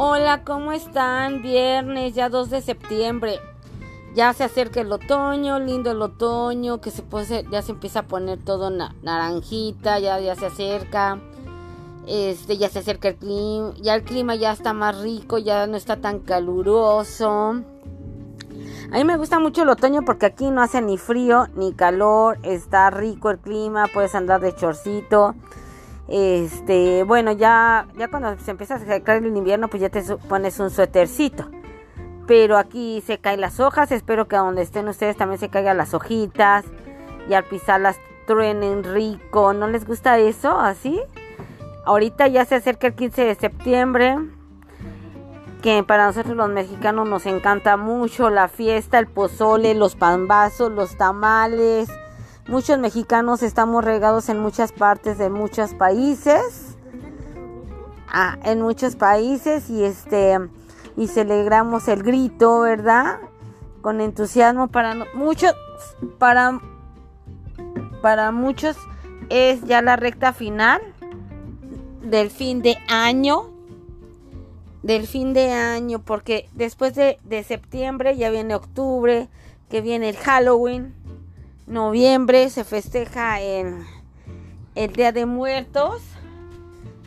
Hola, ¿cómo están? Viernes, ya 2 de septiembre. Ya se acerca el otoño, lindo el otoño, que se puede, ya se empieza a poner todo naranjita, ya, ya se acerca. Este, ya se acerca el clima, ya el clima ya está más rico, ya no está tan caluroso. A mí me gusta mucho el otoño porque aquí no hace ni frío ni calor, está rico el clima, puedes andar de chorcito. Este, bueno, ya, ya cuando se empieza a acercar el invierno, pues ya te pones un suétercito. Pero aquí se caen las hojas, espero que donde estén ustedes también se caigan las hojitas. Y al pisarlas truenen rico. ¿No les gusta eso? ¿Así? Ahorita ya se acerca el 15 de septiembre. Que para nosotros los mexicanos nos encanta mucho la fiesta, el pozole, los pambazos, los tamales Muchos mexicanos estamos regados en muchas partes de muchos países. Ah, en muchos países y este y celebramos el grito, ¿verdad? Con entusiasmo para muchos para para muchos es ya la recta final del fin de año del fin de año porque después de, de septiembre ya viene octubre que viene el Halloween Noviembre se festeja en el Día de Muertos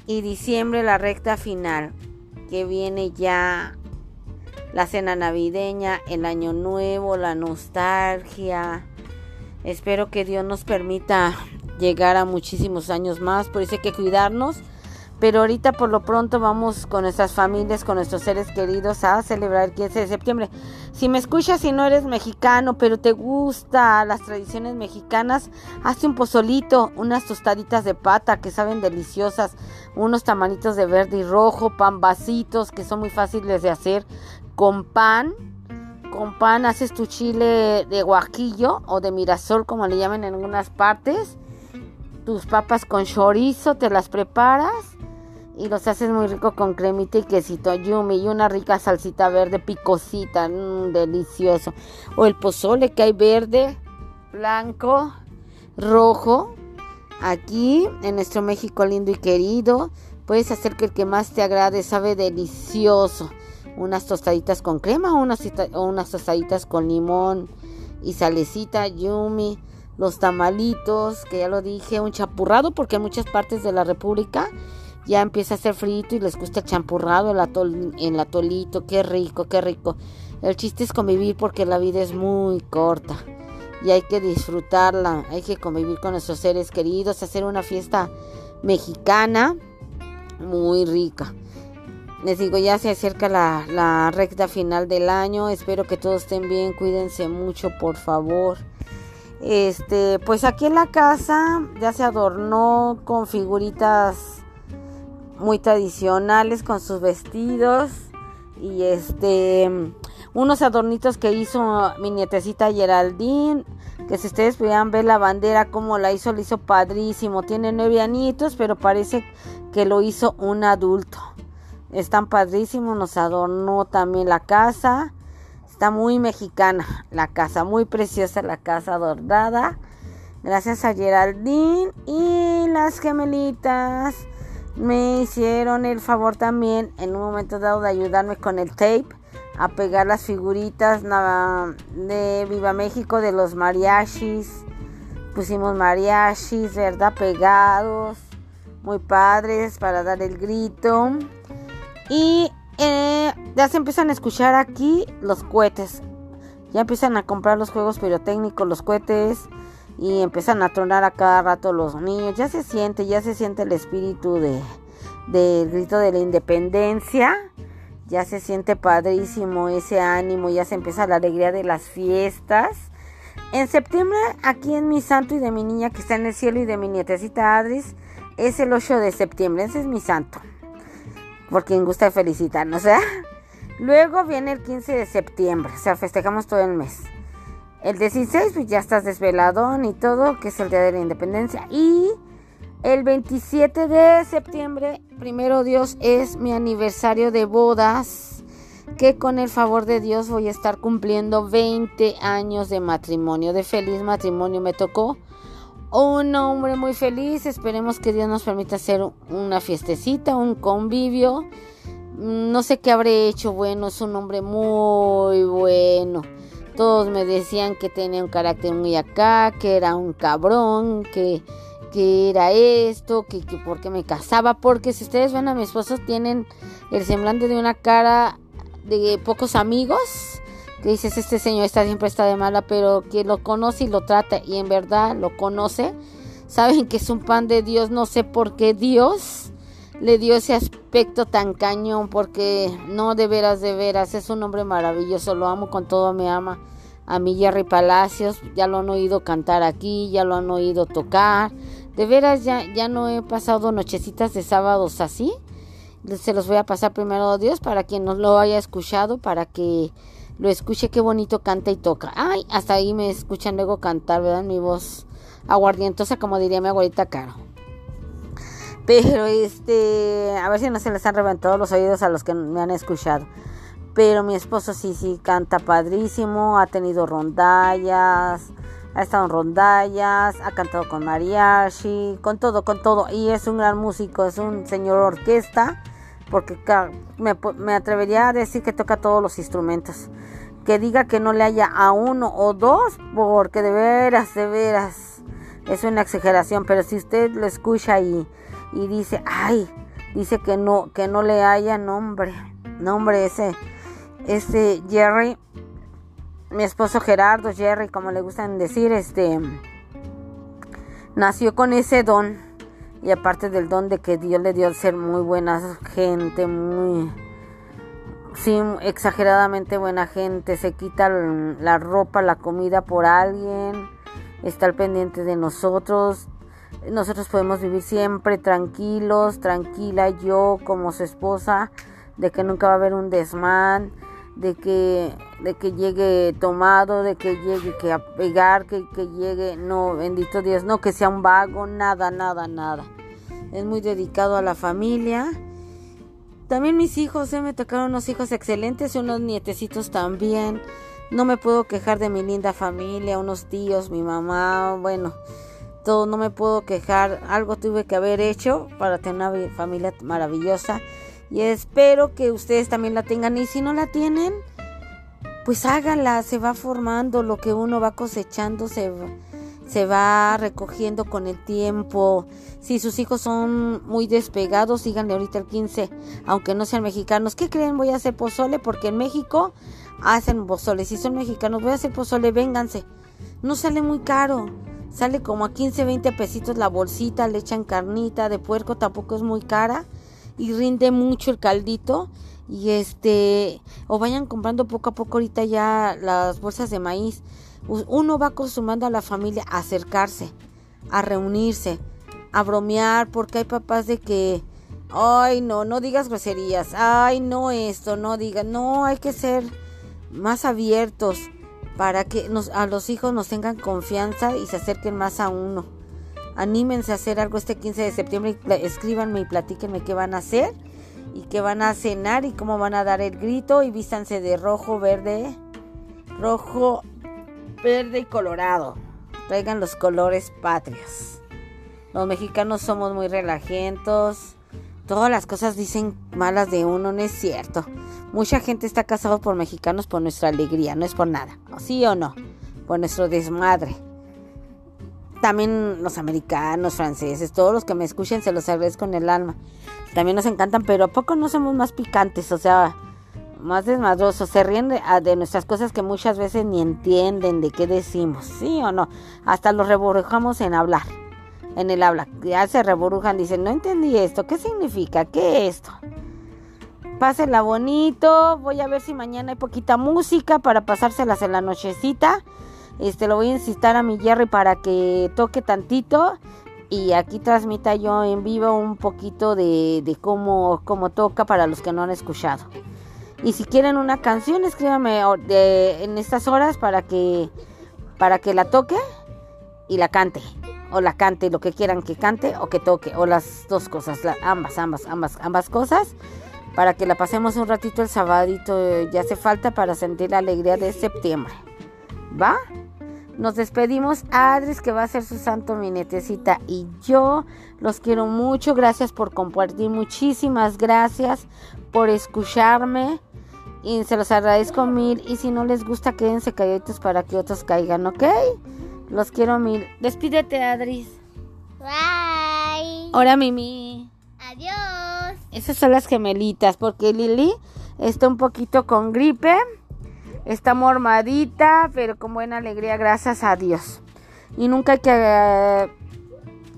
y diciembre la recta final, que viene ya la cena navideña, el año nuevo, la nostalgia. Espero que Dios nos permita llegar a muchísimos años más, por eso hay que cuidarnos pero ahorita por lo pronto vamos con nuestras familias, con nuestros seres queridos a celebrar el 15 de septiembre. Si me escuchas y no eres mexicano, pero te gusta las tradiciones mexicanas, hazte un pozolito, unas tostaditas de pata que saben deliciosas, unos tamanitos de verde y rojo, pan vasitos que son muy fáciles de hacer con pan. Con pan haces tu chile de guajillo o de mirasol como le llaman en algunas partes. Tus papas con chorizo te las preparas y los haces muy rico con cremita y quesito yumi y una rica salsita verde picosita, mmm, delicioso. O el pozole que hay verde, blanco, rojo. Aquí en nuestro México lindo y querido, puedes hacer que el que más te agrade sabe delicioso. Unas tostaditas con crema o unas, o unas tostaditas con limón y salecita yumi. Los tamalitos, que ya lo dije, un chapurrado porque en muchas partes de la República ya empieza a ser frito y les gusta el champurrado, el, atol, el atolito, qué rico, qué rico. El chiste es convivir porque la vida es muy corta y hay que disfrutarla, hay que convivir con nuestros seres queridos, hacer una fiesta mexicana muy rica. Les digo, ya se acerca la, la recta final del año, espero que todos estén bien, cuídense mucho, por favor. Este, pues aquí en la casa ya se adornó con figuritas muy tradicionales con sus vestidos y este unos adornitos que hizo mi nietecita Geraldine que si ustedes pudieran ver la bandera como la hizo, lo hizo padrísimo. Tiene nueve añitos, pero parece que lo hizo un adulto. Están padrísimos, nos adornó también la casa. Está muy mexicana la casa, muy preciosa la casa adornada. Gracias a Geraldine y las gemelitas me hicieron el favor también en un momento dado de ayudarme con el tape a pegar las figuritas de Viva México de los mariachis. Pusimos mariachis, ¿verdad? Pegados, muy padres para dar el grito. Y eh, ya se empiezan a escuchar aquí los cohetes. Ya empiezan a comprar los juegos pirotécnicos, los cohetes y empiezan a tronar a cada rato los niños. Ya se siente, ya se siente el espíritu de del grito de la independencia. Ya se siente padrísimo ese ánimo, ya se empieza la alegría de las fiestas. En septiembre, aquí en mi santo y de mi niña que está en el cielo y de mi nietecita Adris, es el 8 de septiembre. Ese es mi santo. Por quien gusta felicitarnos, ¿eh? Luego viene el 15 de septiembre, o sea, festejamos todo el mes. El 16, pues ya estás desveladón y todo, que es el Día de la Independencia. Y el 27 de septiembre, primero Dios, es mi aniversario de bodas, que con el favor de Dios voy a estar cumpliendo 20 años de matrimonio, de feliz matrimonio. Me tocó un hombre muy feliz, esperemos que Dios nos permita hacer una fiestecita, un convivio no sé qué habré hecho bueno, es un hombre muy bueno. Todos me decían que tenía un carácter muy acá, que era un cabrón, que, que era esto, que, que porque me casaba, porque si ustedes ven a mi esposo tienen el semblante de una cara de pocos amigos, que dices, este señor está siempre está de mala, pero que lo conoce y lo trata y en verdad lo conoce, saben que es un pan de Dios, no sé por qué Dios le dio ese aspecto tan cañón, porque no de veras, de veras, es un hombre maravilloso, lo amo con todo mi ama. A mi Jerry Palacios, ya lo han oído cantar aquí, ya lo han oído tocar. De veras, ya, ya no he pasado nochecitas de sábados así. Se los voy a pasar primero a Dios para quien no lo haya escuchado, para que lo escuche qué bonito canta y toca. Ay, hasta ahí me escuchan luego cantar, ¿verdad? Mi voz aguardientosa, como diría mi abuelita Caro. Pero este, a ver si no se les han reventado los oídos a los que me han escuchado. Pero mi esposo sí, sí, canta padrísimo, ha tenido rondallas, ha estado en rondallas, ha cantado con mariachi, con todo, con todo. Y es un gran músico, es un señor orquesta, porque me, me atrevería a decir que toca todos los instrumentos. Que diga que no le haya a uno o dos, porque de veras, de veras, es una exageración. Pero si usted lo escucha y y dice, ay, dice que no, que no le haya nombre, nombre ese, ese Jerry, mi esposo Gerardo, Jerry, como le gustan decir, este, nació con ese don y aparte del don de que Dios le dio al ser muy buena gente, muy, sí, exageradamente buena gente, se quita la ropa, la comida por alguien, está al pendiente de nosotros, nosotros podemos vivir siempre tranquilos, tranquila yo como su esposa, de que nunca va a haber un desmán, de que, de que llegue tomado, de que llegue que a pegar, que, que llegue, no, bendito Dios, no que sea un vago, nada, nada, nada. Es muy dedicado a la familia. También mis hijos, eh, me tocaron unos hijos excelentes y unos nietecitos también. No me puedo quejar de mi linda familia, unos tíos, mi mamá, bueno, no me puedo quejar, algo tuve que haber hecho para tener una familia maravillosa y espero que ustedes también la tengan y si no la tienen, pues hágala, se va formando, lo que uno va cosechando se, se va recogiendo con el tiempo. Si sus hijos son muy despegados, síganle ahorita el 15, aunque no sean mexicanos. ¿Qué creen? Voy a hacer pozole porque en México hacen pozole. Si son mexicanos, voy a hacer pozole, vénganse. No sale muy caro. Sale como a 15, 20 pesitos la bolsita, le echan carnita de puerco, tampoco es muy cara y rinde mucho el caldito. Y este, o vayan comprando poco a poco ahorita ya las bolsas de maíz. Uno va acostumbrando a la familia a acercarse, a reunirse, a bromear, porque hay papás de que, ay no, no digas groserías, ay no esto, no digas, no, hay que ser más abiertos para que nos, a los hijos nos tengan confianza y se acerquen más a uno. Anímense a hacer algo este 15 de septiembre y escríbanme y platíquenme qué van a hacer y qué van a cenar y cómo van a dar el grito y vístanse de rojo, verde, rojo, verde y colorado. Traigan los colores patrios. Los mexicanos somos muy relajentos. Todas las cosas dicen malas de uno, no es cierto. Mucha gente está casada por mexicanos por nuestra alegría, no es por nada. ¿Sí o no? Por nuestro desmadre. También los americanos, franceses, todos los que me escuchen se los agradezco con el alma. También nos encantan, pero ¿a poco no somos más picantes? O sea, más desmadrosos. Se ríen de, ah, de nuestras cosas que muchas veces ni entienden de qué decimos. ¿Sí o no? Hasta los reborujamos en hablar. En el habla. Ya se reborujan, dicen, no entendí esto. ¿Qué significa? ¿Qué es esto? Pásenla bonito. Voy a ver si mañana hay poquita música para pasárselas en la nochecita. Este, lo voy a insistir a mi Jerry para que toque tantito. Y aquí transmita yo en vivo un poquito de, de cómo, cómo toca para los que no han escuchado. Y si quieren una canción, escríbanme en estas horas para que, para que la toque y la cante. O la cante, lo que quieran que cante o que toque. O las dos cosas, ambas, ambas, ambas, ambas cosas para que la pasemos un ratito el sabadito. Ya hace falta para sentir la alegría de septiembre. ¿Va? Nos despedimos. Adris, que va a ser su santo minetecita. Y yo los quiero mucho. Gracias por compartir. Muchísimas gracias por escucharme. Y se los agradezco mil. Y si no les gusta, quédense calladitos para que otros caigan, ¿ok? Los quiero mil. Despídete, Adris. Bye. Hola, Mimi. Adiós. Esas son las gemelitas, porque Lili está un poquito con gripe. Está mormadita, pero con buena alegría, gracias a Dios. Y nunca hay que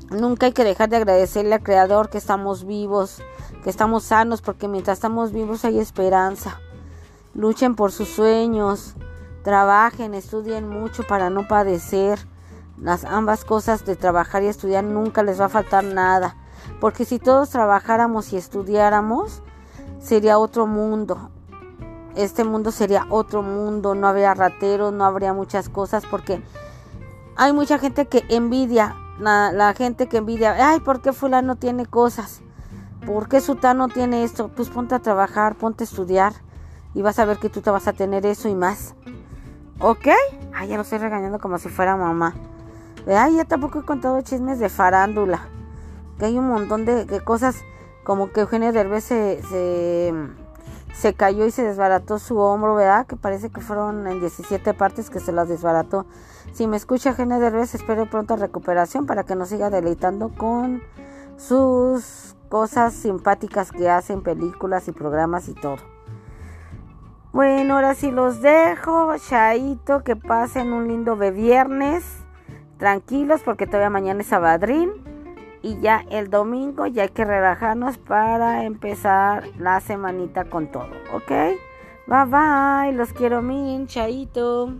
nunca hay que dejar de agradecerle al creador que estamos vivos, que estamos sanos, porque mientras estamos vivos hay esperanza. Luchen por sus sueños, trabajen, estudien mucho para no padecer. Las ambas cosas de trabajar y estudiar nunca les va a faltar nada, porque si todos trabajáramos y estudiáramos, sería otro mundo este mundo sería otro mundo, no habría rateros, no habría muchas cosas porque hay mucha gente que envidia, la, gente que envidia, ay, ¿por qué fulano tiene cosas? ¿Por qué sutano tiene esto? Pues ponte a trabajar, ponte a estudiar y vas a ver que tú te vas a tener eso y más. ¿Ok? Ay, ya lo estoy regañando como si fuera mamá. Ay, ya tampoco he contado chismes de farándula. Que hay un montón de, cosas como que Eugenio Derbez se se cayó y se desbarató su hombro, ¿verdad? Que parece que fueron en 17 partes que se las desbarató. Si me escucha Gene Derbez, espero pronta recuperación para que nos siga deleitando con sus cosas simpáticas que hacen, películas y programas y todo. Bueno, ahora sí los dejo. Chaito, que pasen un lindo viernes. Tranquilos porque todavía mañana es sabadrín y ya el domingo ya hay que relajarnos para empezar la semanita con todo, ¿ok? Bye bye, los quiero min, chaito.